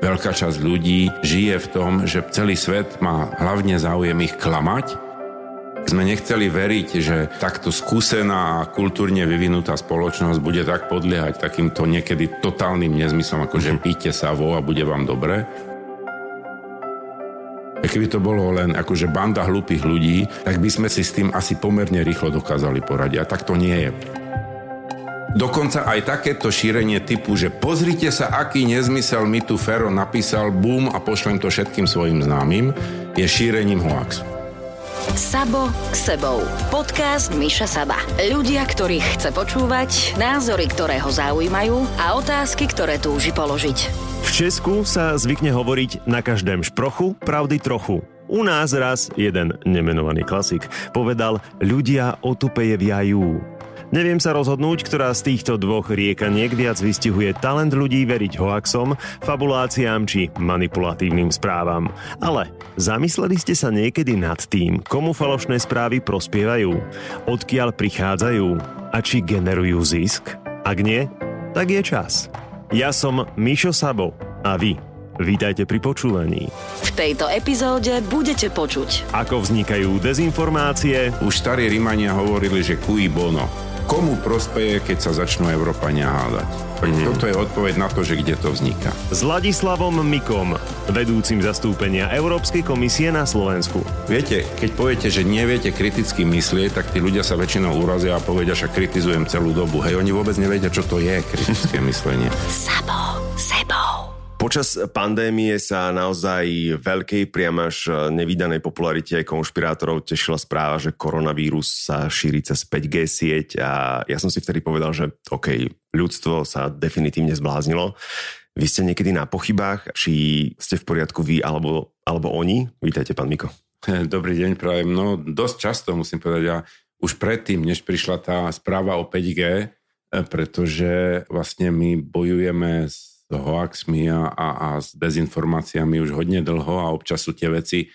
veľká časť ľudí žije v tom, že celý svet má hlavne záujem ich klamať. Sme nechceli veriť, že takto skúsená a kultúrne vyvinutá spoločnosť bude tak podliehať takýmto niekedy totálnym nezmyslom, ako že píte sa vo a bude vám dobre. A keby to bolo len akože banda hlúpých ľudí, tak by sme si s tým asi pomerne rýchlo dokázali poradiť. A tak to nie je. Dokonca aj takéto šírenie typu, že pozrite sa, aký nezmysel mi tu Fero napísal, bum a pošlem to všetkým svojim známym, je šírením hoaxu. Sabo sebou. Podcast Miša Saba. Ľudia, ktorých chce počúvať, názory, ktoré ho zaujímajú a otázky, ktoré túži položiť. V Česku sa zvykne hovoriť na každém šprochu, pravdy trochu. U nás raz jeden nemenovaný klasik povedal, ľudia otupeje viajú. Neviem sa rozhodnúť, ktorá z týchto dvoch riekaniek viac vystihuje talent ľudí veriť hoaxom, fabuláciám či manipulatívnym správam. Ale zamysleli ste sa niekedy nad tým, komu falošné správy prospievajú, odkiaľ prichádzajú a či generujú zisk? Ak nie, tak je čas. Ja som Mišo Sabo a vy Vítajte pri počúvaní. V tejto epizóde budete počuť. Ako vznikajú dezinformácie. Už starí Rímania hovorili, že cui bono komu prospeje, keď sa začnú Európania hádať? Mm. Toto je odpoveď na to, že kde to vzniká. S Ladislavom Mikom, vedúcim zastúpenia Európskej komisie na Slovensku. Viete, keď poviete, že neviete kriticky myslieť, tak tí ľudia sa väčšinou urazia a povedia, že kritizujem celú dobu. Hej, oni vôbec nevedia, čo to je kritické myslenie. Sabo, sebou. Počas pandémie sa naozaj veľkej, priam až nevydanej popularite konšpirátorov tešila správa, že koronavírus sa šíri cez 5G sieť a ja som si vtedy povedal, že OK, ľudstvo sa definitívne zbláznilo. Vy ste niekedy na pochybách, či ste v poriadku vy alebo, alebo oni? Vítajte, pán Miko. Dobrý deň, prajem. No, dosť často musím povedať, ja už predtým, než prišla tá správa o 5G, eh, pretože vlastne my bojujeme s hoaxmi a, a, a s dezinformáciami už hodne dlho a občas sú tie veci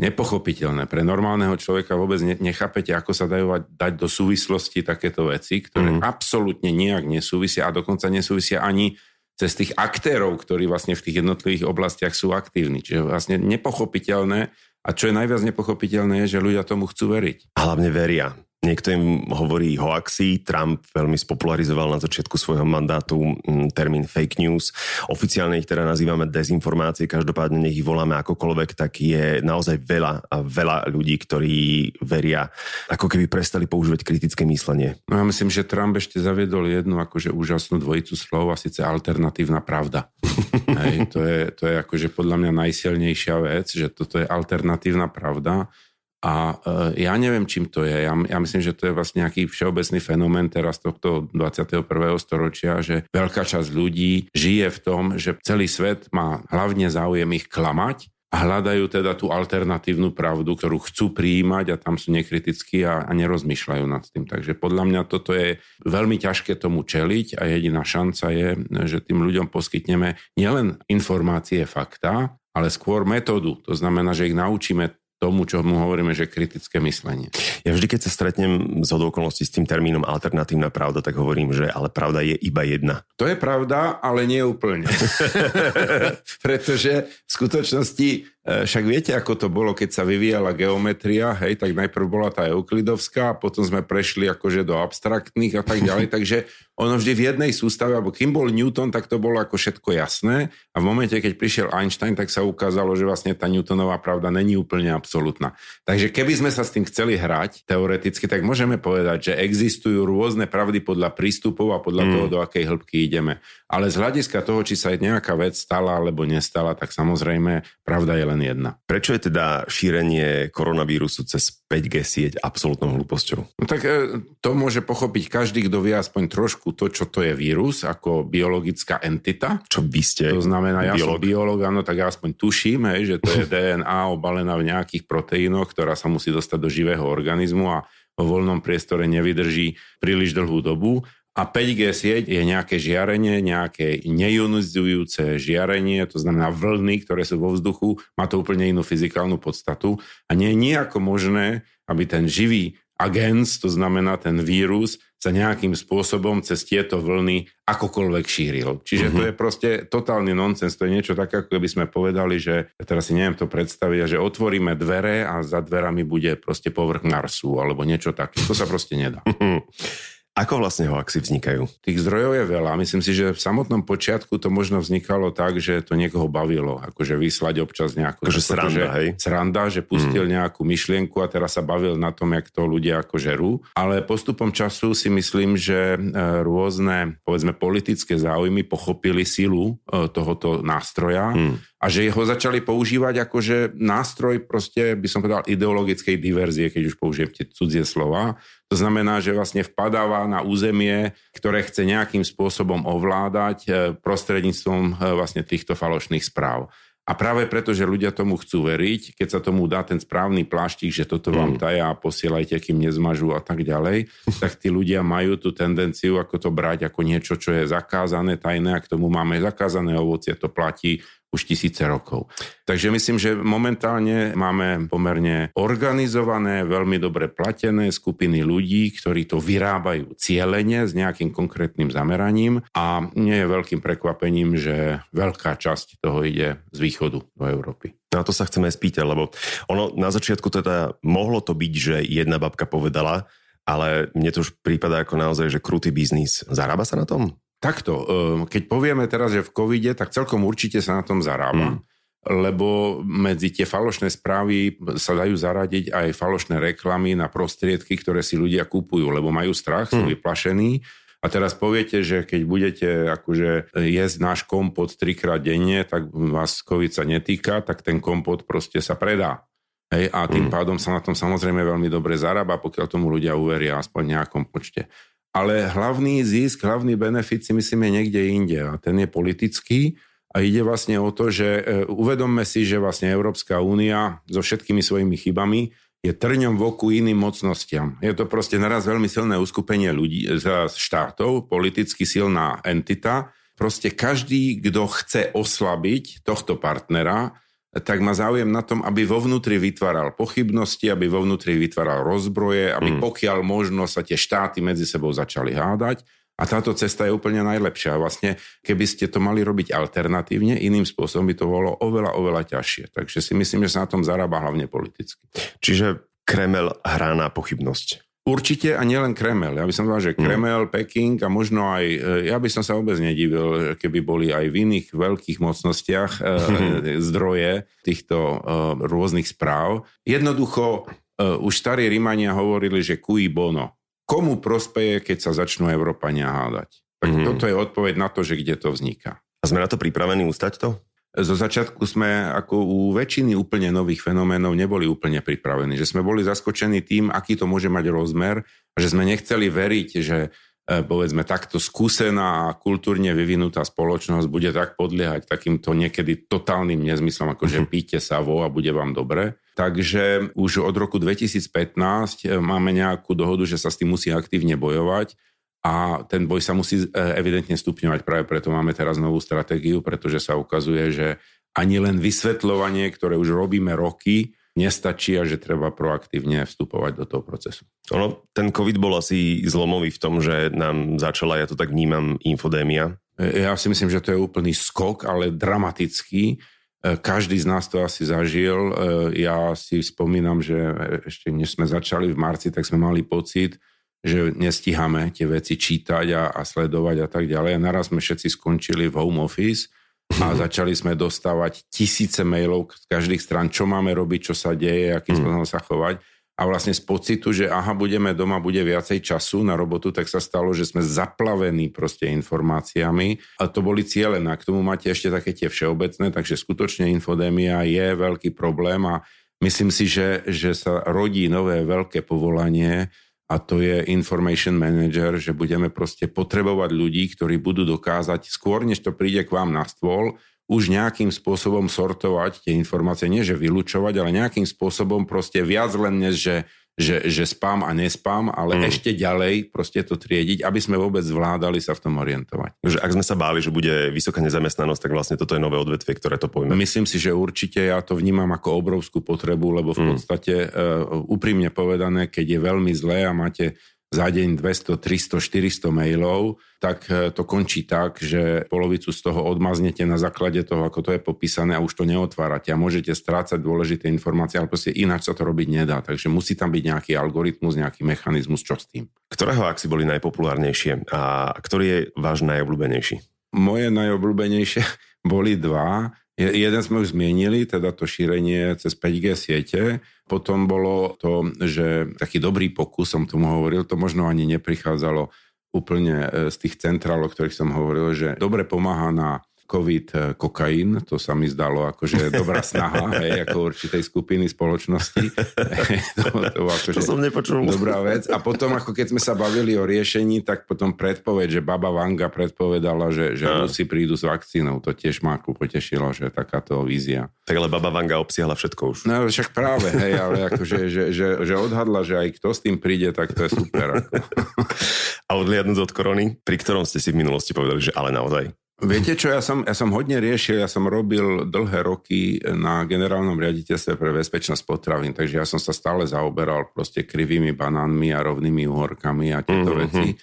nepochopiteľné. Pre normálneho človeka vôbec ne, nechápete, ako sa dajú dať do súvislosti takéto veci, ktoré mm. absolútne nejak nesúvisia a dokonca nesúvisia ani cez tých aktérov, ktorí vlastne v tých jednotlivých oblastiach sú aktívni. Čiže vlastne nepochopiteľné a čo je najviac nepochopiteľné je, že ľudia tomu chcú veriť. A hlavne veria. Niekto im hovorí hoaxy, Trump veľmi spopularizoval na začiatku svojho mandátu mm, termín fake news. Oficiálne ich teda nazývame dezinformácie, každopádne nech ich voláme akokoľvek, tak je naozaj veľa a veľa ľudí, ktorí veria, ako keby prestali používať kritické myslenie. No ja myslím, že Trump ešte zaviedol jednu akože úžasnú dvojicu slov a síce alternatívna pravda. Hej, to, je, to je akože podľa mňa najsilnejšia vec, že toto je alternatívna pravda a e, ja neviem, čím to je. Ja, ja myslím, že to je vlastne nejaký všeobecný fenomén teraz tohto 21. storočia, že veľká časť ľudí žije v tom, že celý svet má hlavne záujem ich klamať a hľadajú teda tú alternatívnu pravdu, ktorú chcú prijímať a tam sú nekritickí a, a nerozmýšľajú nad tým. Takže podľa mňa toto je veľmi ťažké tomu čeliť a jediná šanca je, že tým ľuďom poskytneme nielen informácie, fakta, ale skôr metódu. To znamená, že ich naučíme tomu, čo mu hovoríme, že kritické myslenie. Ja vždy, keď sa stretnem z okolností s tým termínom alternatívna pravda, tak hovorím, že ale pravda je iba jedna. To je pravda, ale nie úplne. Pretože v skutočnosti však viete, ako to bolo, keď sa vyvíjala geometria, hej, tak najprv bola tá euklidovská, potom sme prešli akože do abstraktných a tak ďalej, takže ono vždy v jednej sústave, alebo kým bol Newton, tak to bolo ako všetko jasné a v momente, keď prišiel Einstein, tak sa ukázalo, že vlastne tá Newtonová pravda není úplne absolútna. Takže keby sme sa s tým chceli hrať teoreticky, tak môžeme povedať, že existujú rôzne pravdy podľa prístupov a podľa mm. toho, do akej hĺbky ideme. Ale z hľadiska toho, či sa nejaká vec stala alebo nestala, tak samozrejme pravda je len jedna. Prečo je teda šírenie koronavírusu cez 5G sieť absolútnou hlúposťou? No tak e, to môže pochopiť každý, kto vie aspoň trošku to, čo to je vírus, ako biologická entita. Čo by ste? To znamená, ja biolog. som biolog, áno, tak ja aspoň tuším, hej, že to je DNA obalená v nejakých proteínoch, ktorá sa musí dostať do živého organizmu a vo voľnom priestore nevydrží príliš dlhú dobu a 5G sieť je nejaké žiarenie, nejaké neionizujúce žiarenie, to znamená vlny, ktoré sú vo vzduchu, má to úplne inú fyzikálnu podstatu a nie je nejako možné, aby ten živý agens, to znamená ten vírus, sa nejakým spôsobom cez tieto vlny akokoľvek šíril. Čiže mm-hmm. to je proste totálny nonsens. To je niečo také, ako by sme povedali, že teraz si neviem to predstaviť, že otvoríme dvere a za dverami bude proste povrch Marsu alebo niečo také. To sa proste nedá. Ako vlastne hoaxy vznikajú? Tých zdrojov je veľa. Myslím si, že v samotnom počiatku to možno vznikalo tak, že to niekoho bavilo. Akože vyslať občas nejakú... Akože sranda, že, hej? Sranda, že pustil mm. nejakú myšlienku a teraz sa bavil na tom, jak to ľudia ako žerú. Ale postupom času si myslím, že e, rôzne, povedzme, politické záujmy pochopili silu e, tohoto nástroja. Mm a že ho začali používať akože nástroj proste, by som povedal, ideologickej diverzie, keď už použijem tie cudzie slova. To znamená, že vlastne vpadáva na územie, ktoré chce nejakým spôsobom ovládať eh, prostredníctvom eh, vlastne týchto falošných správ. A práve preto, že ľudia tomu chcú veriť, keď sa tomu dá ten správny pláštik, že toto vám mm. taja a posielajte, kým nezmažú a tak ďalej, tak tí ľudia majú tú tendenciu ako to brať ako niečo, čo je zakázané, tajné a k tomu máme zakázané ovocie, to platí už tisíce rokov. Takže myslím, že momentálne máme pomerne organizované, veľmi dobre platené skupiny ľudí, ktorí to vyrábajú cieľene s nejakým konkrétnym zameraním a nie je veľkým prekvapením, že veľká časť toho ide z východu do Európy. Na to sa chceme spýtať, lebo ono na začiatku teda mohlo to byť, že jedna babka povedala, ale mne to už prípada ako naozaj, že krutý biznis. Zarába sa na tom? Takto, ehm, keď povieme teraz, že v covide, tak celkom určite sa na tom zarába. Mm lebo medzi tie falošné správy sa dajú zaradiť aj falošné reklamy na prostriedky, ktoré si ľudia kúpujú, lebo majú strach, sú mm. vyplašení. A teraz poviete, že keď budete akože jesť náš kompot trikrát denne, tak vás COVID sa netýka, tak ten kompot proste sa predá. Hej, a tým mm. pádom sa na tom samozrejme veľmi dobre zarába, pokiaľ tomu ľudia uveria aspoň nejakom počte ale hlavný zisk, hlavný benefit si myslím je niekde inde a ten je politický a ide vlastne o to, že e, uvedomme si, že vlastne Európska únia so všetkými svojimi chybami je trňom v oku iným mocnostiam. Je to proste naraz veľmi silné uskupenie ľudí, e, štátov, politicky silná entita. Proste každý, kto chce oslabiť tohto partnera, tak má záujem na tom, aby vo vnútri vytváral pochybnosti, aby vo vnútri vytváral rozbroje, aby mm. pokiaľ možno sa tie štáty medzi sebou začali hádať. A táto cesta je úplne najlepšia. Vlastne, keby ste to mali robiť alternatívne, iným spôsobom by to bolo oveľa, oveľa ťažšie. Takže si myslím, že sa na tom zarába hlavne politicky. Čiže Kremel hrá na pochybnosť. Určite a nielen Kremel. Ja by som povedal, že mm. Kremel, mm. Peking a možno aj, e, ja by som sa vôbec nedivil, keby boli aj v iných veľkých mocnostiach e, zdroje týchto e, rôznych správ. Jednoducho, už starí Rímania hovorili, že cui bono. Komu prospeje, keď sa začnú Európania hádať? Tak mm. toto je odpoveď na to, že kde to vzniká. A sme na to pripravení ustať to? Zo začiatku sme ako u väčšiny úplne nových fenoménov neboli úplne pripravení. Že sme boli zaskočení tým, aký to môže mať rozmer že sme nechceli veriť, že e, povedzme takto skúsená a kultúrne vyvinutá spoločnosť bude tak podliehať takýmto niekedy totálnym nezmyslom, ako že mhm. píte sa vo a bude vám dobre. Takže už od roku 2015 e, máme nejakú dohodu, že sa s tým musí aktívne bojovať a ten boj sa musí e, evidentne stupňovať. Práve preto máme teraz novú stratégiu, pretože sa ukazuje, že ani len vysvetľovanie, ktoré už robíme roky, nestačí a že treba proaktívne vstupovať do toho procesu. Ono, ten COVID bol asi zlomový v tom, že nám začala, ja to tak vnímam, infodémia. E, ja si myslím, že to je úplný skok, ale dramatický. E, každý z nás to asi zažil. Ja si spomínam, že ešte než sme začali v marci, tak sme mali pocit, že nestíhame tie veci čítať a, a sledovať a tak ďalej. A naraz sme všetci skončili v home office a začali sme dostávať tisíce mailov z každých stran, čo máme robiť, čo sa deje, akým mm. spôsobom sa chovať. A vlastne z pocitu, že aha, budeme doma, bude viacej času na robotu, tak sa stalo, že sme zaplavení proste informáciami. A to boli cieľené. K tomu máte ešte také tie všeobecné, takže skutočne infodémia je veľký problém a myslím si, že, že sa rodí nové veľké povolanie, a to je information manager, že budeme proste potrebovať ľudí, ktorí budú dokázať skôr, než to príde k vám na stôl, už nejakým spôsobom sortovať tie informácie, nie že vylúčovať, ale nejakým spôsobom proste viac len než, že že, že spám a nespám, ale mm. ešte ďalej proste to triediť, aby sme vôbec zvládali sa v tom orientovať. Že ak sme sa báli, že bude vysoká nezamestnanosť, tak vlastne toto je nové odvetvie, ktoré to pojme. Myslím si, že určite ja to vnímam ako obrovskú potrebu, lebo v mm. podstate uh, úprimne povedané, keď je veľmi zlé a máte za deň 200, 300, 400 mailov, tak e, to končí tak, že polovicu z toho odmaznete na základe toho, ako to je popísané a už to neotvárate a môžete strácať dôležité informácie, ale proste ináč sa to robiť nedá. Takže musí tam byť nejaký algoritmus, nejaký mechanizmus, čo s tým. Ktorého akci boli najpopulárnejšie a ktorý je váš najobľúbenejší? Moje najobľúbenejšie boli dva. Jeden sme už zmienili, teda to šírenie cez 5G siete. Potom bolo to, že taký dobrý pokus, som tomu hovoril, to možno ani neprichádzalo úplne e, z tých centrál, o ktorých som hovoril, že dobre pomáha na COVID e, kokain, to sa mi zdalo akože dobrá snaha, hej, ako určitej skupiny spoločnosti. to, to, akože to som nepočul. Dobrá vec. A potom, ako keď sme sa bavili o riešení, tak potom predpoveď, že Baba Vanga predpovedala, že, že Rusi prídu s vakcínou. To tiež ma ako potešilo, že takáto vízia. Tak ale Baba Vanga obsiahla všetko už. No však práve, hej, ale akože, že, že, že odhadla, že aj kto s tým príde, tak to je super. Ako. A odliadnúť od korony, pri ktorom ste si v minulosti povedali, že ale naozaj? Viete čo, ja som, ja som hodne riešil, ja som robil dlhé roky na generálnom riaditeľstve pre bezpečnosť potravín, takže ja som sa stále zaoberal proste krivými banánmi a rovnými uhorkami a tieto mm-hmm. veci.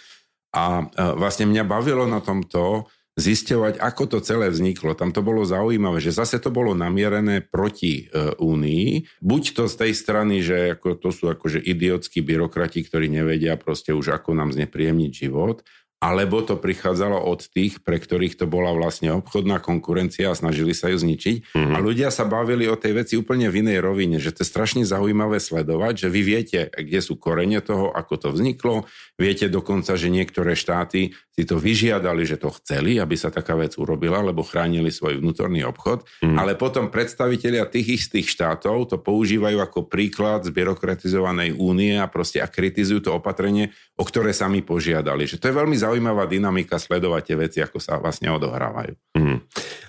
A vlastne mňa bavilo na tomto zisťovať, ako to celé vzniklo. Tam to bolo zaujímavé, že zase to bolo namierené proti e, Únii. Buď to z tej strany, že ako, to sú akože idiotskí byrokrati, ktorí nevedia proste už ako nám znepríjemniť život alebo to prichádzalo od tých, pre ktorých to bola vlastne obchodná konkurencia a snažili sa ju zničiť. Mm-hmm. A ľudia sa bavili o tej veci úplne v inej rovine, že to je strašne zaujímavé sledovať, že vy viete, kde sú korene toho, ako to vzniklo, viete dokonca, že niektoré štáty si to vyžiadali, že to chceli, aby sa taká vec urobila, lebo chránili svoj vnútorný obchod, mm. ale potom predstavitelia tých istých štátov to používajú ako príklad z byrokratizovanej únie a proste a kritizujú to opatrenie, o ktoré sami požiadali. Že to je veľmi zaujímavá dynamika sledovať tie veci, ako sa vlastne odohrávajú. Mm.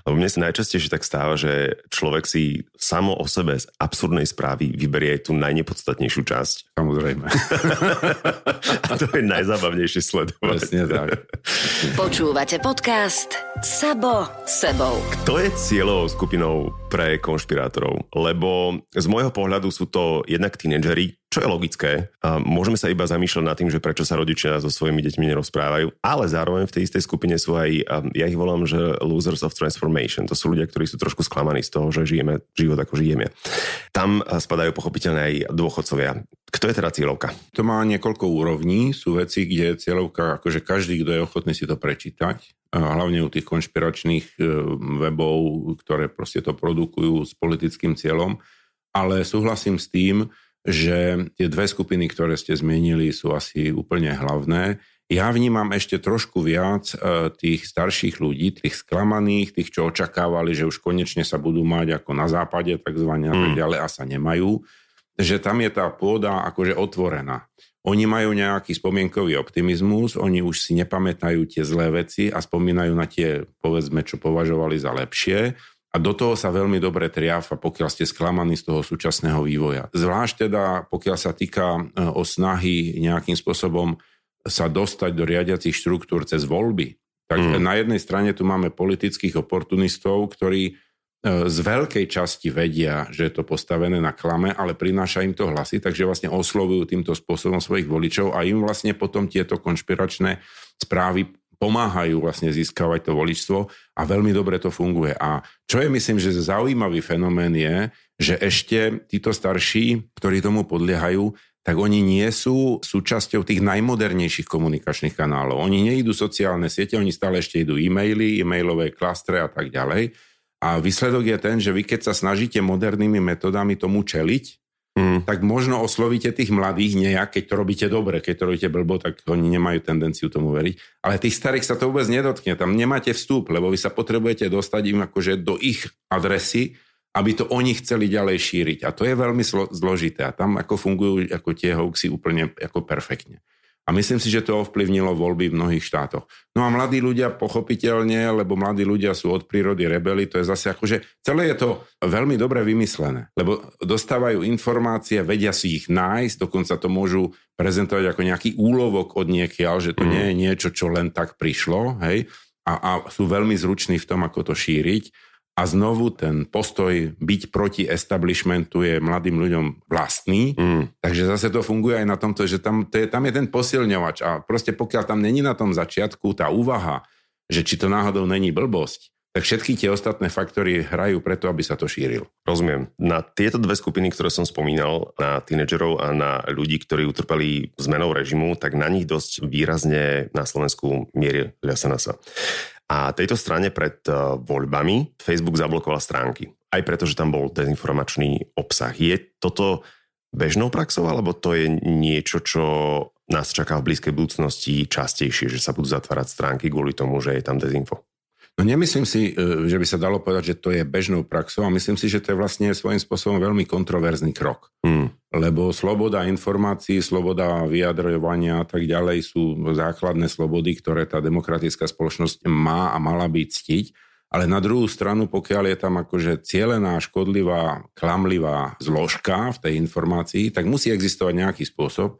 Lebo mne sa najčastejšie tak stáva, že človek si samo o sebe z absurdnej správy vyberie tú najnepodstatnejšiu časť. Samozrejme. A to je najzábavnejšie sledovať. Presne tak. Počúvate podcast Sabo sebou. Kto je cieľovou skupinou pre konšpirátorov? Lebo z môjho pohľadu sú to jednak tínedžeri, čo je logické. Môžeme sa iba zamýšľať nad tým, že prečo sa rodičia so svojimi deťmi nerozprávajú, ale zároveň v tej istej skupine sú aj, ja ich volám, že losers of transformation. To sú ľudia, ktorí sú trošku sklamaní z toho, že žijeme život ako žijeme. Tam spadajú pochopiteľne aj dôchodcovia. Kto je teda cieľovka? To má niekoľko úrovní. Sú veci, kde je cieľovka, akože každý, kto je ochotný si to prečítať, hlavne u tých konšpiračných e, webov, ktoré proste to produkujú s politickým cieľom. Ale súhlasím s tým, že tie dve skupiny, ktoré ste zmienili, sú asi úplne hlavné. Ja vnímam ešte trošku viac e, tých starších ľudí, tých sklamaných, tých, čo očakávali, že už konečne sa budú mať ako na západe, takzvané, mm. ďalej, a sa nemajú, že tam je tá pôda akože otvorená. Oni majú nejaký spomienkový optimizmus, oni už si nepamätajú tie zlé veci a spomínajú na tie, povedzme, čo považovali za lepšie a do toho sa veľmi dobre triafa, pokiaľ ste sklamaní z toho súčasného vývoja. Zvlášť teda, pokiaľ sa týka e, o snahy nejakým spôsobom sa dostať do riadiacich štruktúr cez voľby. Tak mm. na jednej strane tu máme politických oportunistov, ktorí e, z veľkej časti vedia, že je to postavené na klame, ale prináša im to hlasy, takže vlastne oslovujú týmto spôsobom svojich voličov a im vlastne potom tieto konšpiračné správy pomáhajú vlastne získavať to voličstvo a veľmi dobre to funguje. A čo je myslím, že zaujímavý fenomén je, že ešte títo starší, ktorí tomu podliehajú, tak oni nie sú súčasťou tých najmodernejších komunikačných kanálov. Oni neidú sociálne siete, oni stále ešte idú e-maily, e-mailové klastre a tak ďalej. A výsledok je ten, že vy keď sa snažíte modernými metodami tomu čeliť, mm. tak možno oslovíte tých mladých nejak, keď to robíte dobre, keď to robíte blbo, tak oni nemajú tendenciu tomu veriť. Ale tých starých sa to vôbec nedotkne, tam nemáte vstup, lebo vy sa potrebujete dostať im akože do ich adresy, aby to oni chceli ďalej šíriť. A to je veľmi zložité. A tam ako fungujú ako tie hoaxy úplne ako perfektne. A myslím si, že to ovplyvnilo voľby v mnohých štátoch. No a mladí ľudia pochopiteľne, lebo mladí ľudia sú od prírody rebeli, to je zase akože celé je to veľmi dobre vymyslené, lebo dostávajú informácie, vedia si ich nájsť, dokonca to môžu prezentovať ako nejaký úlovok od niekiaľ, že to mm. nie je niečo, čo len tak prišlo, hej, a, a sú veľmi zruční v tom, ako to šíriť. A znovu ten postoj byť proti establishmentu je mladým ľuďom vlastný. Mm. Takže zase to funguje aj na tomto, že tam, to je, tam je ten posilňovač. A proste pokiaľ tam není na tom začiatku tá úvaha, že či to náhodou není blbosť, tak všetky tie ostatné faktory hrajú preto, aby sa to šíril. Rozumiem. Na tieto dve skupiny, ktoré som spomínal, na tínedžerov a na ľudí, ktorí utrpeli zmenou režimu, tak na nich dosť výrazne na Slovensku mierí sa. A tejto strane pred eh, voľbami Facebook zablokoval stránky. Aj preto, že tam bol dezinformačný obsah. Je toto bežnou praxou, alebo to je niečo, čo nás čaká v blízkej budúcnosti častejšie, že sa budú zatvárať stránky kvôli tomu, že je tam dezinfo? No nemyslím si, e, že by sa dalo povedať, že to je bežnou praxou a myslím si, že to je vlastne svojím spôsobom veľmi kontroverzný krok. Mm. Lebo sloboda informácií, sloboda vyjadrovania a tak ďalej sú základné slobody, ktoré tá demokratická spoločnosť má a mala by ctiť. Ale na druhú stranu, pokiaľ je tam akože cielená, škodlivá, klamlivá zložka v tej informácii, tak musí existovať nejaký spôsob,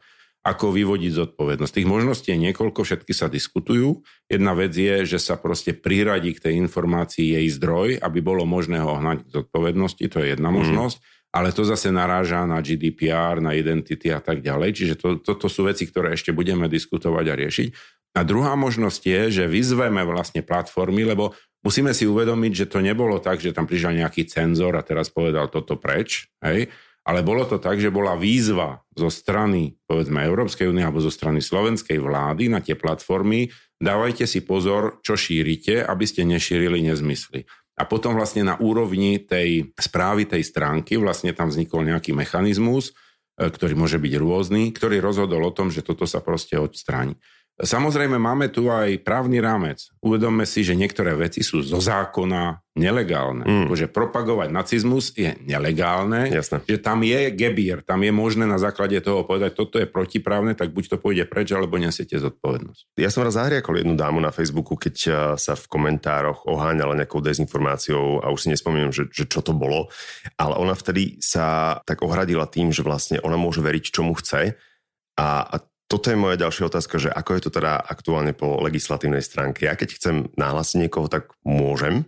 ako vyvodiť zodpovednosť. Tých možností je niekoľko, všetky sa diskutujú. Jedna vec je, že sa proste priradí k tej informácii jej zdroj, aby bolo možné ho hnať k zodpovednosti, to je jedna mm. možnosť, ale to zase naráža na GDPR, na identity a tak ďalej, čiže to, toto sú veci, ktoré ešte budeme diskutovať a riešiť. A druhá možnosť je, že vyzveme vlastne platformy, lebo musíme si uvedomiť, že to nebolo tak, že tam prišiel nejaký cenzor a teraz povedal toto preč, hej, ale bolo to tak, že bola výzva zo strany, povedzme, Európskej únie alebo zo strany slovenskej vlády na tie platformy, dávajte si pozor, čo šírite, aby ste nešírili nezmysly. A potom vlastne na úrovni tej správy tej stránky vlastne tam vznikol nejaký mechanizmus, e, ktorý môže byť rôzny, ktorý rozhodol o tom, že toto sa proste odstráni. Samozrejme, máme tu aj právny rámec. Uvedomme si, že niektoré veci sú zo zákona nelegálne. Mm. Že propagovať nacizmus je nelegálne, Jasne. že tam je gebír, tam je možné na základe toho povedať, toto je protiprávne, tak buď to pôjde preč, alebo nesiete zodpovednosť. Ja som raz zahriakol jednu dámu na Facebooku, keď eh, sa v komentároch oháňala nejakou dezinformáciou a už si nespomínam, že, že čo to bolo, ale ona vtedy sa tak ohradila tým, že vlastne ona môže veriť, čomu chce a, a toto je moja ďalšia otázka, že ako je to teda aktuálne po legislatívnej stránke. Ja keď chcem nahlásiť niekoho, tak môžem?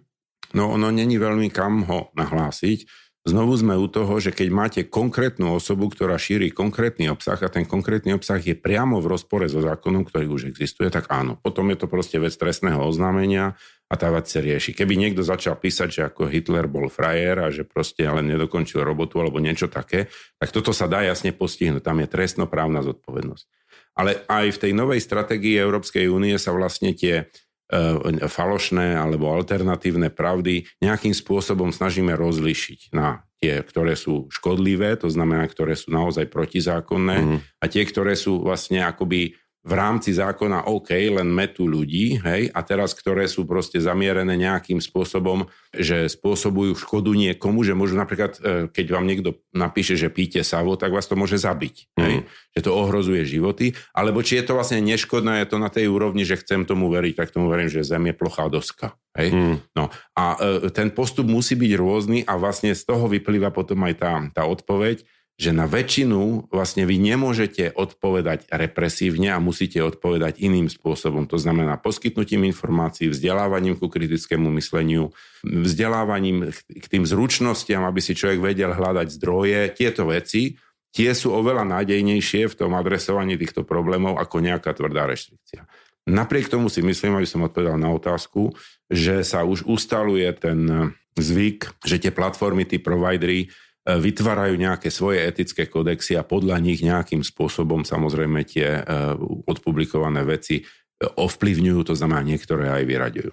No ono není veľmi kam ho nahlásiť. Znovu sme u toho, že keď máte konkrétnu osobu, ktorá šíri konkrétny obsah a ten konkrétny obsah je priamo v rozpore so zákonom, ktorý už existuje, tak áno. Potom je to proste vec trestného oznámenia a tá vec sa rieši. Keby niekto začal písať, že ako Hitler bol frajer a že proste len nedokončil robotu alebo niečo také, tak toto sa dá jasne postihnúť. Tam je trestnoprávna zodpovednosť. Ale aj v tej novej stratégii Európskej únie sa vlastne tie e, falošné alebo alternatívne pravdy nejakým spôsobom snažíme rozlišiť na tie, ktoré sú škodlivé, to znamená, ktoré sú naozaj protizákonné mm. a tie, ktoré sú vlastne akoby v rámci zákona OK, len metu ľudí, hej, a teraz, ktoré sú proste zamierené nejakým spôsobom, že spôsobujú škodu niekomu, že môžu napríklad, e, keď vám niekto napíše, že píte savo, tak vás to môže zabiť, mm. hej, že to ohrozuje životy, alebo či je to vlastne neškodné, je to na tej úrovni, že chcem tomu veriť, tak tomu verím, že Zem je plochá doska. Hej? Mm. No, a e, ten postup musí byť rôzny a vlastne z toho vyplýva potom aj tá, tá odpoveď, že na väčšinu vlastne vy nemôžete odpovedať represívne a musíte odpovedať iným spôsobom. To znamená poskytnutím informácií, vzdelávaním ku kritickému mysleniu, vzdelávaním k tým zručnostiam, aby si človek vedel hľadať zdroje. Tieto veci, tie sú oveľa nádejnejšie v tom adresovaní týchto problémov ako nejaká tvrdá reštrikcia. Napriek tomu si myslím, aby som odpovedal na otázku, že sa už ustaluje ten zvyk, že tie platformy, tí providery vytvárajú nejaké svoje etické kodexy a podľa nich nejakým spôsobom samozrejme tie e, odpublikované veci e, ovplyvňujú, to znamená niektoré aj vyraďujú.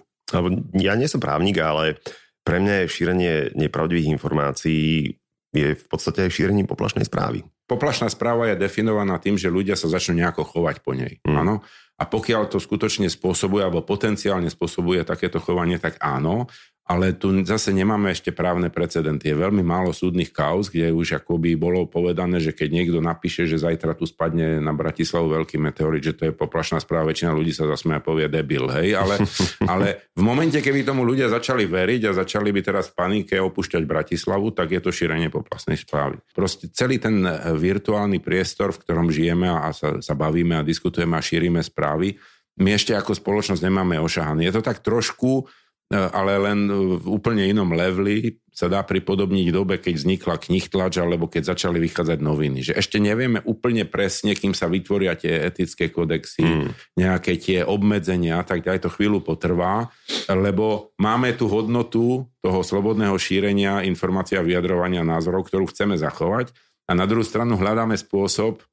Ja nie som právnik, ale pre mňa je šírenie nepravdivých informácií je v podstate aj šírením poplašnej správy. Poplašná správa je definovaná tým, že ľudia sa začnú nejako chovať po nej. Mm. Áno? A pokiaľ to skutočne spôsobuje alebo potenciálne spôsobuje takéto chovanie, tak áno. Ale tu zase nemáme ešte právne precedenty. Je veľmi málo súdnych kauz, kde už akoby bolo povedané, že keď niekto napíše, že zajtra tu spadne na Bratislavu veľký meteorit, že to je poplašná správa, väčšina ľudí sa zasmie a povie debil, hej, ale, ale v momente, keby tomu ľudia začali veriť a začali by teraz v panike opúšťať Bratislavu, tak je to šírenie poplasnej správy. Proste celý ten virtuálny priestor, v ktorom žijeme a sa, sa bavíme a diskutujeme a šírime správy, my ešte ako spoločnosť nemáme ošahaný. Je to tak trošku E, ale len v úplne inom leveli sa dá pripodobniť dobe, keď vznikla tlač alebo keď začali vychádzať noviny. Že ešte nevieme úplne presne, kým sa vytvoria tie etické kodexy, mm. nejaké tie obmedzenia tak ďalej, to chvíľu potrvá, lebo máme tú hodnotu toho slobodného šírenia informácia a vyjadrovania názorov, ktorú chceme zachovať a na druhú stranu hľadáme spôsob,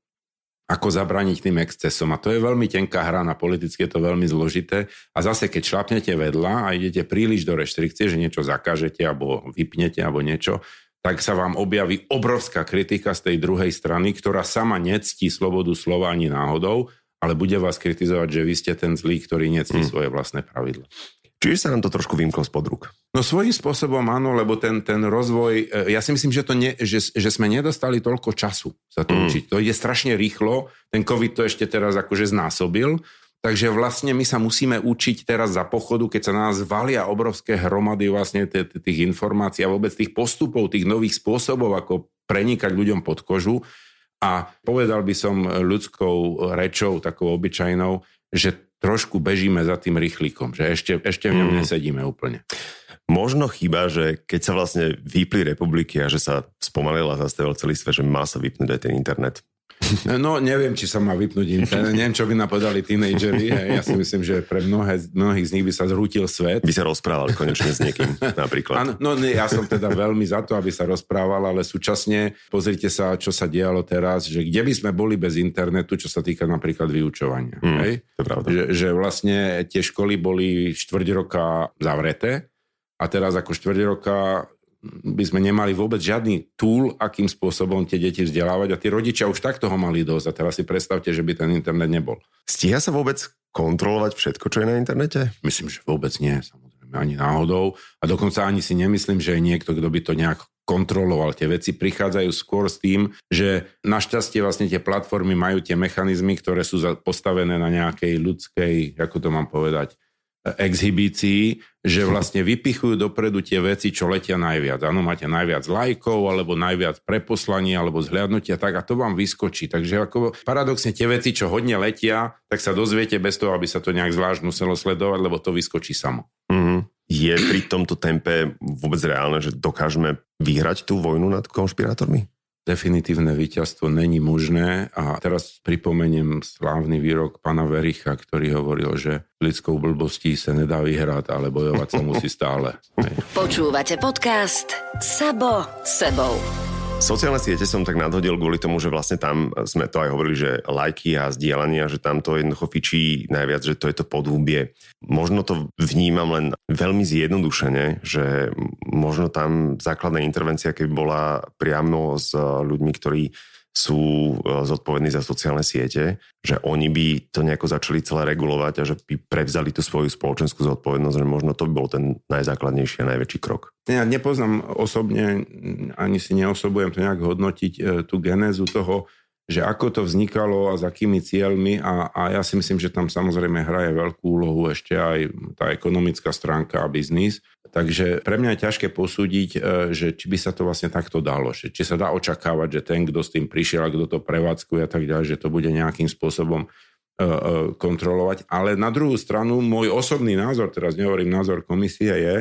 ako zabrániť tým excesom. A to je veľmi tenká hra, na politicky je to veľmi zložité. A zase, keď šlapnete vedľa a idete príliš do reštrikcie, že niečo zakážete alebo vypnete alebo niečo, tak sa vám objaví obrovská kritika z tej druhej strany, ktorá sama nectí slobodu slova ani náhodou, ale bude vás kritizovať, že vy ste ten zlý, ktorý nectí hmm. svoje vlastné pravidla. Čiže sa nám to trošku vymklo spod rúk. No svojím spôsobom áno, lebo ten, ten rozvoj, e, ja si myslím, že, to nie, že, že sme nedostali toľko času sa to mm. učiť. To ide strašne rýchlo, ten COVID to ešte teraz akože znásobil, takže vlastne my sa musíme učiť teraz za pochodu, keď sa na nás valia obrovské hromady vlastne tých informácií a vôbec tých postupov, tých nových spôsobov, ako prenikať ľuďom pod kožu. A povedal by som ľudskou rečou, takou obyčajnou, že trošku bežíme za tým rýchlikom, že ešte, ešte v ňom mm. nesedíme úplne. Možno chyba, že keď sa vlastne vypli republiky a že sa spomalil a zastavil celý svet, že má sa vypnúť aj ten internet. No, neviem, či sa má vypnúť internet. Neviem, čo by napadali tínejdžeri. Ja si myslím, že pre mnohé, mnohých z nich by sa zrútil svet. By sa rozprával konečne s niekým, napríklad. Ano, no, nie, ja som teda veľmi za to, aby sa rozprával, ale súčasne pozrite sa, čo sa dialo teraz, že kde by sme boli bez internetu, čo sa týka napríklad vyučovania. Mm, hej? To je pravda. Že, že vlastne tie školy boli štvrť roka zavreté a teraz ako štvrť roka by sme nemali vôbec žiadny túl, akým spôsobom tie deti vzdelávať a tí rodičia už tak toho mali dosť a teraz si predstavte, že by ten internet nebol. Stíha sa vôbec kontrolovať všetko, čo je na internete? Myslím, že vôbec nie, samozrejme, ani náhodou a dokonca ani si nemyslím, že je niekto, kto by to nejak kontroloval. Tie veci prichádzajú skôr s tým, že našťastie vlastne tie platformy majú tie mechanizmy, ktoré sú postavené na nejakej ľudskej, ako to mám povedať, exhibícií, že vlastne vypichujú dopredu tie veci, čo letia najviac. Áno, máte najviac lajkov, alebo najviac preposlaní, alebo zhľadnutia, tak a to vám vyskočí. Takže ako paradoxne tie veci, čo hodne letia, tak sa dozviete bez toho, aby sa to nejak zvlášť muselo sledovať, lebo to vyskočí samo. Mm-hmm. Je pri tomto tempe vôbec reálne, že dokážeme vyhrať tú vojnu nad konšpirátormi? Definitívne víťazstvo není možné a teraz pripomeniem slávny výrok pana Vericha, ktorý hovoril, že lidskou blbostí sa nedá vyhrať, ale bojovať sa musí stále. Počúvate podcast Sabo sebou. Sociálne siete som tak nadhodil kvôli tomu, že vlastne tam sme to aj hovorili, že lajky a zdieľania, že tam to jednoducho fičí najviac, že to je to podhúbie. Možno to vnímam len veľmi zjednodušene, že možno tam základná intervencia, keby bola priamo s ľuďmi, ktorí sú e, zodpovední za sociálne siete, že oni by to nejako začali celé regulovať a že by prevzali tú svoju spoločenskú zodpovednosť, že možno to by bol ten najzákladnejší a najväčší krok. Ja nepoznám osobne, ani si neosobujem to nejak hodnotiť e, tú genézu toho, že ako to vznikalo a s akými cieľmi a, a ja si myslím, že tam samozrejme hraje veľkú úlohu ešte aj tá ekonomická stránka a biznis. Takže pre mňa je ťažké posúdiť, e, že či by sa to vlastne takto dalo, že či sa dá očakávať, že ten, kto s tým prišiel a kto to prevádzkuje a tak ďalej, že to bude nejakým spôsobom e, e, kontrolovať. Ale na druhú stranu, môj osobný názor, teraz nehovorím názor komisie je,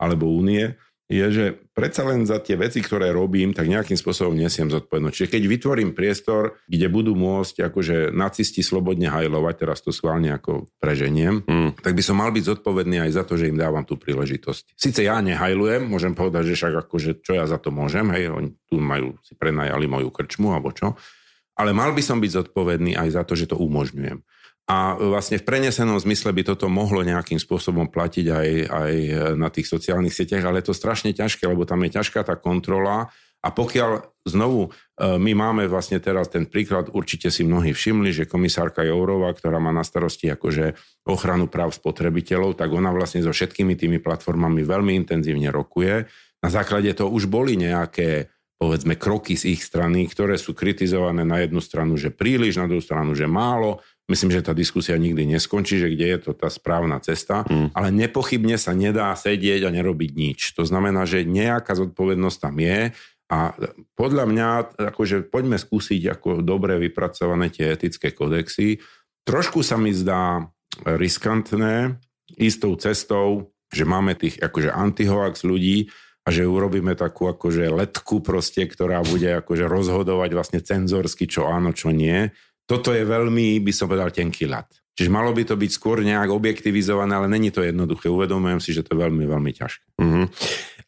alebo únie, je, že predsa len za tie veci, ktoré robím, tak nejakým spôsobom nesiem zodpovednosť. Čiže keď vytvorím priestor, kde budú môcť akože nacisti slobodne hajlovať, teraz to schválne ako preženiem, mm. tak by som mal byť zodpovedný aj za to, že im dávam tú príležitosť. Sice ja nehajlujem, môžem povedať, že však akože čo ja za to môžem, hej, oni tu majú, si prenajali moju krčmu alebo čo, ale mal by som byť zodpovedný aj za to, že to umožňujem. A vlastne v prenesenom zmysle by toto mohlo nejakým spôsobom platiť aj, aj na tých sociálnych sieťach, ale je to strašne ťažké, lebo tam je ťažká tá kontrola a pokiaľ znovu e, my máme vlastne teraz ten príklad, určite si mnohí všimli, že komisárka Jourová, ktorá má na starosti akože ochranu práv spotrebiteľov, tak ona vlastne so všetkými tými platformami veľmi intenzívne rokuje. Na základe toho už boli nejaké povedzme kroky z ich strany, ktoré sú kritizované na jednu stranu, že príliš, na druhú stranu, že málo. Myslím, že tá diskusia nikdy neskončí, že kde je to tá správna cesta, mm. ale nepochybne sa nedá sedieť a nerobiť nič. To znamená, že nejaká zodpovednosť tam je a podľa mňa, akože poďme skúsiť ako dobre vypracované tie etické kodexy. Trošku sa mi zdá riskantné istou cestou, že máme tých akože antihoax ľudí, a že urobíme takú akože letku proste, ktorá bude akože rozhodovať vlastne cenzorsky, čo áno, čo nie. Toto je veľmi, by som povedal, tenký lat. Čiže malo by to byť skôr nejak objektivizované, ale není to jednoduché. Uvedomujem si, že to je veľmi, veľmi ťažké. Mm-hmm.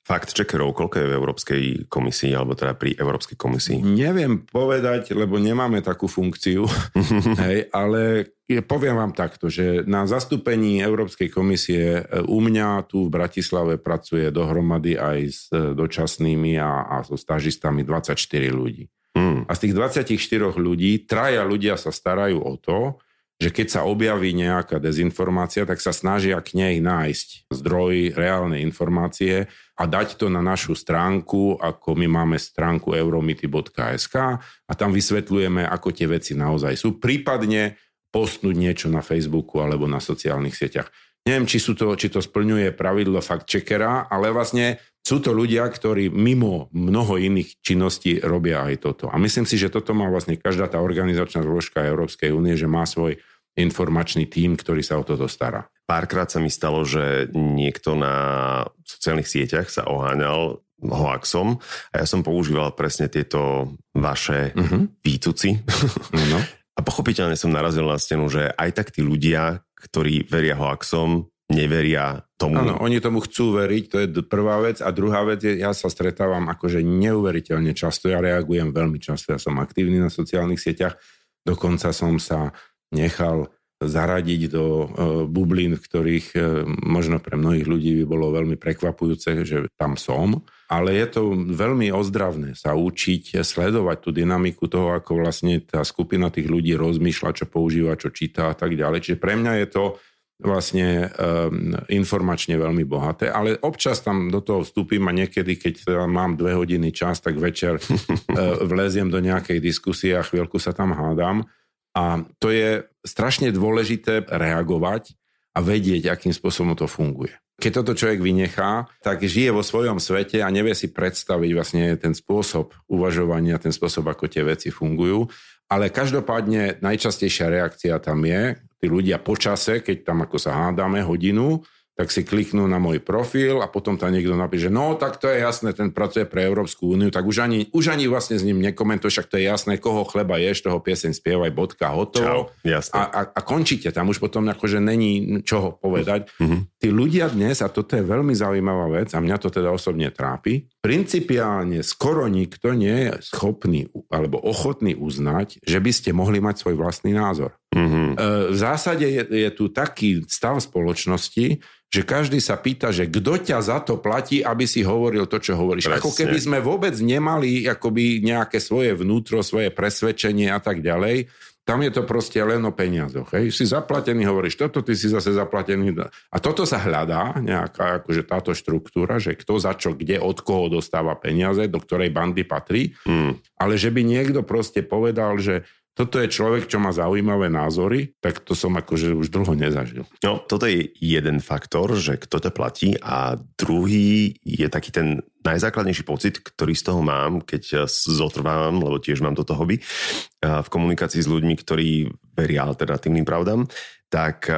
Fakt checkerov, koľko je v Európskej komisii, alebo teda pri Európskej komisii? Neviem povedať, lebo nemáme takú funkciu, hej, ale poviem vám takto, že na zastúpení Európskej komisie e, u mňa tu v Bratislave pracuje dohromady aj s e, dočasnými a, a so stážistami 24 ľudí. Mm. A z tých 24 ľudí, traja ľudia sa starajú o to, že keď sa objaví nejaká dezinformácia, tak sa snažia k nej nájsť zdroj reálnej informácie a dať to na našu stránku, ako my máme stránku euromity.sk a tam vysvetľujeme, ako tie veci naozaj sú. Prípadne postnúť niečo na Facebooku alebo na sociálnych sieťach. Neviem, či, sú to, či to splňuje pravidlo fakt checkera, ale vlastne sú to ľudia, ktorí mimo mnoho iných činností robia aj toto. A myslím si, že toto má vlastne každá tá organizačná zložka Európskej únie, že má svoj informačný tím, ktorý sa o toto stará. Párkrát sa mi stalo, že niekto na sociálnych sieťach sa oháňal hoaxom a ja som používal presne tieto vaše uh-huh. výtuci. No. A pochopiteľne som narazil na stenu, že aj tak tí ľudia, ktorí veria hoaxom, neveria tomu. Áno, oni tomu chcú veriť, to je prvá vec. A druhá vec je, ja sa stretávam akože neuveriteľne často, ja reagujem veľmi často, ja som aktívny na sociálnych sieťach, dokonca som sa nechal zaradiť do e, bublín, v ktorých e, možno pre mnohých ľudí by bolo veľmi prekvapujúce, že tam som. Ale je to veľmi ozdravné sa učiť sledovať tú dynamiku toho, ako vlastne tá skupina tých ľudí rozmýšľa, čo používa, čo číta a tak ďalej. Čiže pre mňa je to vlastne um, informačne veľmi bohaté, ale občas tam do toho vstúpim a niekedy, keď mám dve hodiny čas, tak večer uh, vleziem do nejakej diskusie a chvíľku sa tam hádam. A to je strašne dôležité reagovať a vedieť, akým spôsobom to funguje. Keď toto človek vynechá, tak žije vo svojom svete a nevie si predstaviť vlastne ten spôsob uvažovania, ten spôsob, ako tie veci fungujú. Ale každopádne najčastejšia reakcia tam je, tí ľudia počase, keď tam ako sa hádame hodinu, tak si kliknú na môj profil a potom tam niekto napíše, no tak to je jasné, ten pracuje pre Európsku úniu, tak už ani, už ani vlastne s ním nekomentuješ, však to je jasné, koho chleba ješ, toho pieseň spievaj, bodka, hotovo. Čau, a, a, a končíte, tam už potom akože není čoho povedať. Mm-hmm. Tí ľudia dnes, a toto je veľmi zaujímavá vec, a mňa to teda osobne trápi, principiálne skoro nikto nie je schopný alebo ochotný uznať, že by ste mohli mať svoj vlastný názor. Mm-hmm. V zásade je, je tu taký stav spoločnosti, že každý sa pýta, že kto ťa za to platí, aby si hovoril to, čo hovoríš. Presne. Ako keby sme vôbec nemali akoby nejaké svoje vnútro, svoje presvedčenie a tak ďalej. Tam je to proste len o peniazoch. Hej. Si zaplatený, hovoríš toto, ty si zase zaplatený. A toto sa hľadá, nejaká akože táto štruktúra, že kto za čo, kde, od koho dostáva peniaze, do ktorej bandy patrí. Mm. Ale že by niekto proste povedal, že toto je človek, čo má zaujímavé názory, tak to som akože už dlho nezažil. No, toto je jeden faktor, že kto ťa platí a druhý je taký ten najzákladnejší pocit, ktorý z toho mám, keď zotrvávam, lebo tiež mám toto hobby, v komunikácii s ľuďmi, ktorí veria alternatívnym pravdám, tak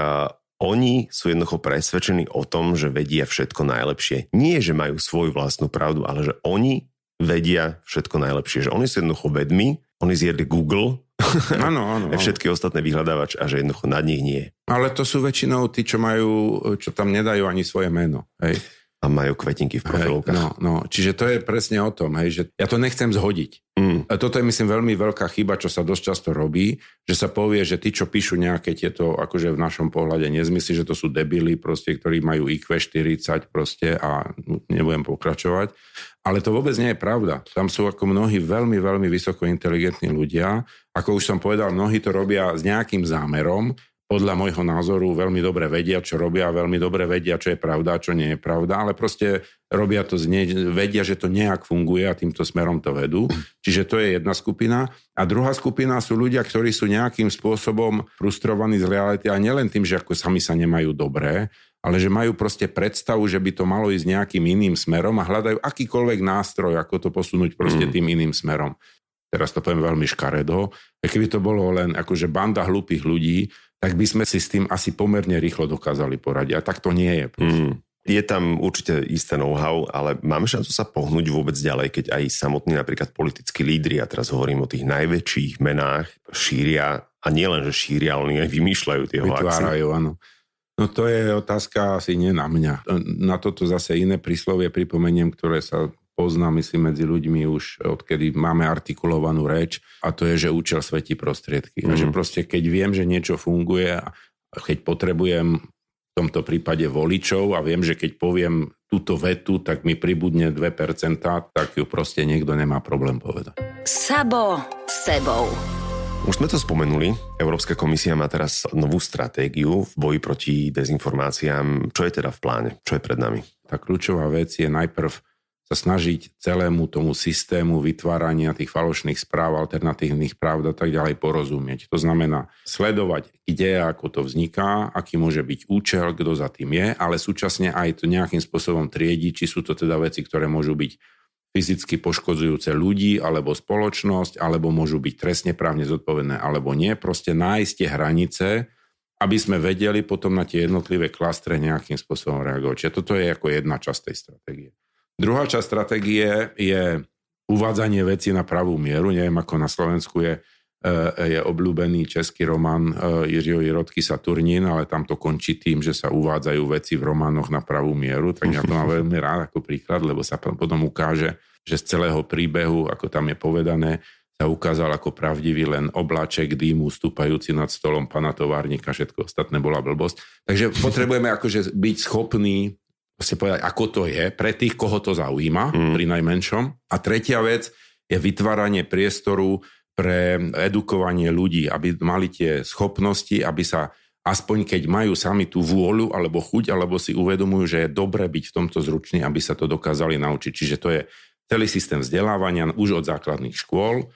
oni sú jednoducho presvedčení o tom, že vedia všetko najlepšie. Nie, že majú svoju vlastnú pravdu, ale že oni vedia všetko najlepšie. Že oni sú jednoducho vedmi, oni zjedli Google, Áno, áno. Všetky ostatné vyhľadávač a že jednoducho nad nich nie. Ale to sú väčšinou tí, čo majú, čo tam nedajú ani svoje meno. Hej. A majú kvetinky v profilovkách. No, no, čiže to je presne o tom, hej, že ja to nechcem zhodiť. Mm. A toto je, myslím, veľmi veľká chyba, čo sa dosť často robí, že sa povie, že tí, čo píšu nejaké tieto, akože v našom pohľade nezmysly, že to sú debily, proste, ktorí majú IQ 40 proste a nebudem pokračovať. Ale to vôbec nie je pravda. Tam sú ako mnohí veľmi, veľmi vysoko inteligentní ľudia. Ako už som povedal, mnohí to robia s nejakým zámerom, podľa môjho názoru veľmi dobre vedia, čo robia, veľmi dobre vedia, čo je pravda, čo nie je pravda, ale proste robia to, znie, vedia, že to nejak funguje a týmto smerom to vedú. Čiže to je jedna skupina. A druhá skupina sú ľudia, ktorí sú nejakým spôsobom frustrovaní z reality a nielen tým, že ako sami sa nemajú dobré, ale že majú proste predstavu, že by to malo ísť nejakým iným smerom a hľadajú akýkoľvek nástroj, ako to posunúť proste mm. tým iným smerom. Teraz to poviem veľmi škaredo. Keby to bolo len akože banda hlúpých ľudí, tak by sme si s tým asi pomerne rýchlo dokázali poradiť. A tak to nie je. Mm. Je tam určite isté know-how, ale máme šancu sa pohnúť vôbec ďalej, keď aj samotní napríklad politickí lídry, a teraz hovorím o tých najväčších menách, šíria, a nielen, že šíria, oni aj vymýšľajú tie Vytvárajú, áno. No to je otázka asi nie na mňa. Na toto zase iné príslovie pripomeniem, ktoré sa pozná, myslím, medzi ľuďmi už odkedy máme artikulovanú reč a to je, že účel svetí prostriedky. Mm. A že mhm. proste keď viem, že niečo funguje a keď potrebujem v tomto prípade voličov a viem, že keď poviem túto vetu, tak mi pribudne 2%, tak ju proste niekto nemá problém povedať. Sabo sebou. Už sme to spomenuli, Európska komisia má teraz novú stratégiu v boji proti dezinformáciám. Čo je teda v pláne? Čo je pred nami? Tá kľúčová vec je najprv sa snažiť celému tomu systému vytvárania tých falošných správ, alternatívnych práv a tak ďalej porozumieť. To znamená sledovať, kde ako to vzniká, aký môže byť účel, kto za tým je, ale súčasne aj to nejakým spôsobom triedi, či sú to teda veci, ktoré môžu byť fyzicky poškodzujúce ľudí alebo spoločnosť, alebo môžu byť trestne právne zodpovedné, alebo nie. Proste nájsť tie hranice, aby sme vedeli potom na tie jednotlivé klastre nejakým spôsobom reagovať. Čiže toto je ako jedna časť tej stratégie. Druhá časť stratégie je uvádzanie veci na pravú mieru. Neviem, ako na Slovensku je, e, je obľúbený český román e, Jiřího Jirotky Saturnín, ale tam to končí tým, že sa uvádzajú veci v románoch na pravú mieru. Tak ja to mám veľmi rád ako príklad, lebo sa potom ukáže, že z celého príbehu, ako tam je povedané, sa ukázal ako pravdivý len obláček dýmu stúpajúci nad stolom pana továrnika, všetko ostatné bola blbosť. Takže potrebujeme akože byť schopní proste povedať, ako to je pre tých, koho to zaujíma, mm. pri najmenšom. A tretia vec je vytváranie priestoru pre edukovanie ľudí, aby mali tie schopnosti, aby sa aspoň keď majú sami tú vôľu alebo chuť, alebo si uvedomujú, že je dobre byť v tomto zručný, aby sa to dokázali naučiť. Čiže to je celý systém vzdelávania už od základných škôl,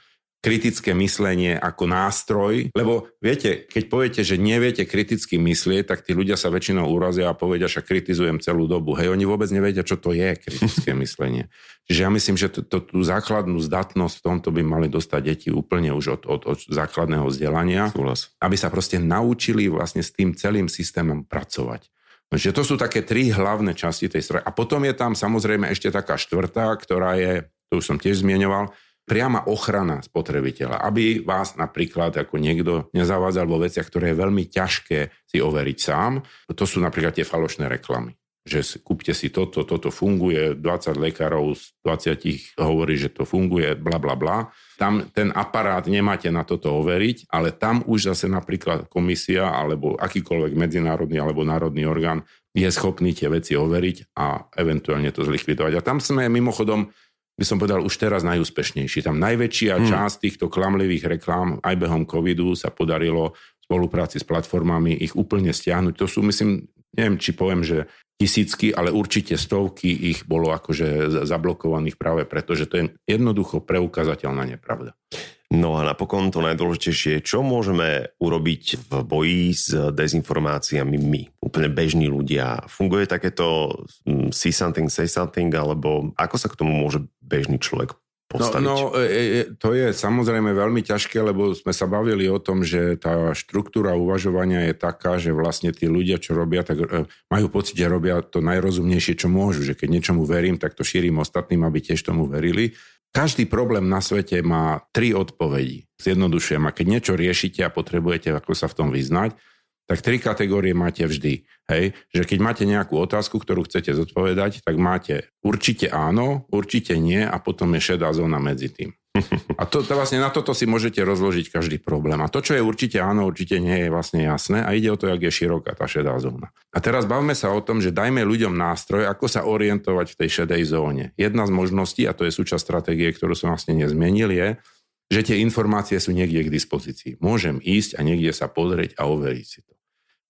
kritické myslenie ako nástroj, lebo viete, keď poviete, že neviete kriticky myslieť, tak tí ľudia sa väčšinou urazia a povedia, že kritizujem celú dobu. Hej, oni vôbec nevedia, čo to je kritické myslenie. Čiže ja myslím, že to, to, tú základnú zdatnosť v tomto by mali dostať deti úplne už od, od, od základného vzdelania, Súhlas. aby sa proste naučili vlastne s tým celým systémom pracovať. Takže to sú také tri hlavné časti tej stroje. A potom je tam samozrejme ešte taká štvrtá, ktorá je, to už som tiež zmienoval, priama ochrana spotrebiteľa, aby vás napríklad ako niekto nezavádzal vo veciach, ktoré je veľmi ťažké si overiť sám. To sú napríklad tie falošné reklamy že kúpte si toto, toto funguje, 20 lekárov z 20 hovorí, že to funguje, bla bla bla. Tam ten aparát nemáte na toto overiť, ale tam už zase napríklad komisia alebo akýkoľvek medzinárodný alebo národný orgán je schopný tie veci overiť a eventuálne to zlikvidovať. A tam sme mimochodom by som povedal, už teraz najúspešnejší. Tam najväčšia hmm. časť týchto klamlivých reklám aj behom covidu sa podarilo v spolupráci s platformami ich úplne stiahnuť. To sú, myslím, neviem, či poviem, že tisícky, ale určite stovky ich bolo akože zablokovaných práve preto, že to je jednoducho preukázateľná nepravda. No a napokon to najdôležitejšie, čo môžeme urobiť v boji s dezinformáciami my, úplne bežní ľudia. Funguje takéto mm, see something, say something, alebo ako sa k tomu môže bežný človek postaviť? No, no e, e, to je samozrejme veľmi ťažké, lebo sme sa bavili o tom, že tá štruktúra uvažovania je taká, že vlastne tí ľudia, čo robia, tak e, majú pocit, že robia to najrozumnejšie, čo môžu. Že keď niečomu verím, tak to šírim ostatným, aby tiež tomu verili. Každý problém na svete má tri odpovedi. Zjednodušujem. A keď niečo riešite a potrebujete ako sa v tom vyznať, tak tri kategórie máte vždy. Hej? Že keď máte nejakú otázku, ktorú chcete zodpovedať, tak máte určite áno, určite nie a potom je šedá zóna medzi tým. A to, to vlastne na toto si môžete rozložiť každý problém. A to, čo je určite áno, určite nie, je vlastne jasné a ide o to, jak je široká tá šedá zóna. A teraz bavme sa o tom, že dajme ľuďom nástroj, ako sa orientovať v tej šedej zóne. Jedna z možností, a to je súčasť stratégie, ktorú som vlastne nezmenil, je, že tie informácie sú niekde k dispozícii. Môžem ísť a niekde sa pozrieť a overiť si to.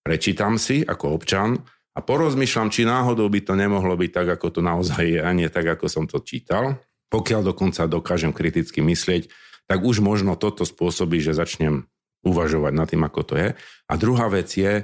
Prečítam si ako občan a porozmýšľam, či náhodou by to nemohlo byť tak, ako to naozaj je a nie tak, ako som to čítal pokiaľ dokonca dokážem kriticky myslieť, tak už možno toto spôsobí, že začnem uvažovať nad tým, ako to je. A druhá vec je, e,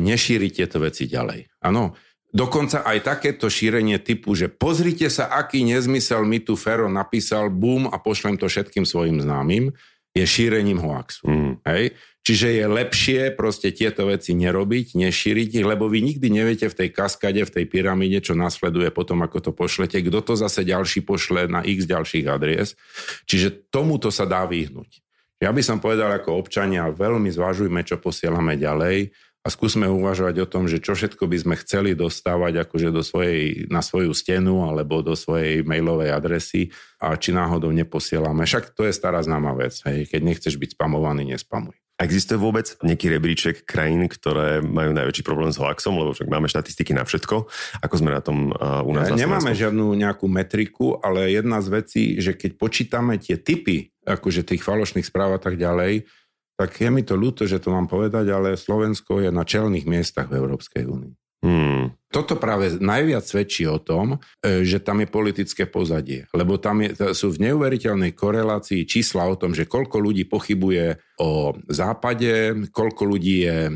nešíriť tieto veci ďalej. Áno, dokonca aj takéto šírenie typu, že pozrite sa, aký nezmysel mi tu Fero napísal, bum, a pošlem to všetkým svojim známym, je šírením hoaxu. Mm. Hej? Čiže je lepšie proste tieto veci nerobiť, nešíriť ich, lebo vy nikdy neviete v tej kaskade, v tej pyramíde, čo nasleduje potom, ako to pošlete, kto to zase ďalší pošle na x ďalších adries. Čiže tomuto sa dá vyhnúť. Ja by som povedal ako občania, veľmi zvažujme, čo posielame ďalej a skúsme uvažovať o tom, že čo všetko by sme chceli dostávať akože do svojej, na svoju stenu alebo do svojej mailovej adresy a či náhodou neposielame. Však to je stará známa vec. Hej. Keď nechceš byť spamovaný, nespamuj. Existuje vôbec nejaký rebríček krajín, ktoré majú najväčší problém s hoaxom, lebo však máme štatistiky na všetko. Ako sme na tom uh, u nás? Ja, nemáme žiadnu nejakú metriku, ale jedna z vecí, že keď počítame tie typy, akože tých falošných správ a tak ďalej, tak je mi to ľúto, že to mám povedať, ale Slovensko je na čelných miestach v Európskej únii. Hmm. Toto práve najviac svedčí o tom, e, že tam je politické pozadie. Lebo tam je, sú v neuveriteľnej korelácii čísla o tom, že koľko ľudí pochybuje o západe, koľko ľudí je e,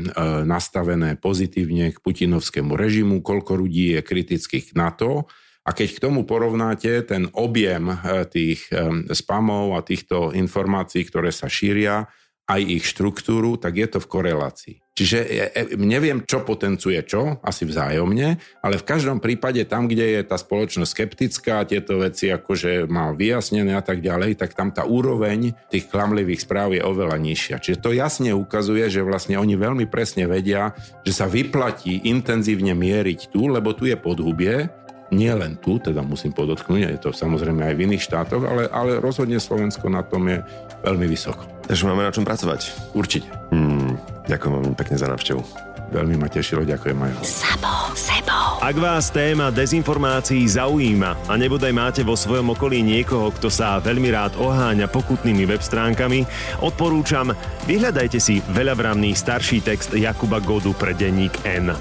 nastavené pozitívne k putinovskému režimu, koľko ľudí je kritických na to. A keď k tomu porovnáte ten objem e, tých spamov a týchto informácií, ktoré sa šíria, aj ich štruktúru, tak je to v korelácii. Čiže e, e, neviem, čo potencuje čo, asi vzájomne, ale v každom prípade tam, kde je tá spoločnosť skeptická, tieto veci akože má vyjasnené a tak ďalej, tak tam tá úroveň tých klamlivých správ je oveľa nižšia. Čiže to jasne ukazuje, že vlastne oni veľmi presne vedia, že sa vyplatí intenzívne mieriť tu, lebo tu je podhubie, nie len tu, teda musím podotknúť, je to samozrejme aj v iných štátoch, ale, ale rozhodne Slovensko na tom je veľmi vysoko. Takže máme na čom pracovať. Určite. Hmm, ďakujem veľmi pekne za návštevu. Veľmi ma tešilo, ďakujem aj Sabo, sebou. Ak vás téma dezinformácií zaujíma a nebodaj máte vo svojom okolí niekoho, kto sa veľmi rád oháňa pokutnými web stránkami, odporúčam, vyhľadajte si veľavramný starší text Jakuba Godu pre denník N.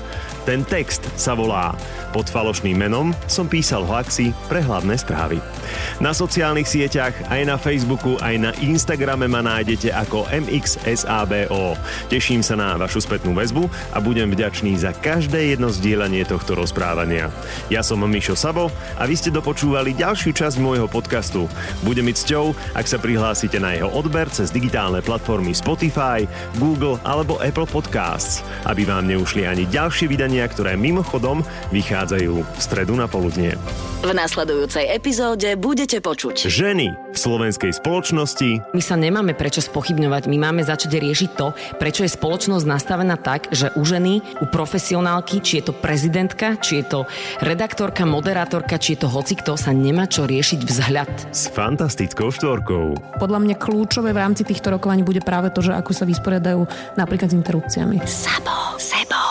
Ten text sa volá Pod falošným menom som písal hoaxy pre hlavné správy. Na sociálnych sieťach, aj na Facebooku, aj na Instagrame ma nájdete ako MXSABO. Teším sa na vašu spätnú väzbu a budem vďačný za každé jedno zdieľanie tohto rozprávania. Ja som Mišo Sabo a vy ste dopočúvali ďalšiu časť môjho podcastu. Bude mi cťou, ak sa prihlásite na jeho odber cez digitálne platformy Spotify, Google alebo Apple Podcasts, aby vám neušli ani ďalšie vydanie vydania, ktoré mimochodom vychádzajú v stredu na poludnie. V nasledujúcej epizóde budete počuť. Ženy v slovenskej spoločnosti. My sa nemáme prečo spochybňovať, my máme začať riešiť to, prečo je spoločnosť nastavená tak, že u ženy, u profesionálky, či je to prezidentka, či je to redaktorka, moderátorka, či je to hocikto, sa nemá čo riešiť vzhľad. S fantastickou štvorkou. Podľa mňa kľúčové v rámci týchto rokovaní bude práve to, že ako sa vysporiadajú napríklad s interrupciami. Sabo, sebo.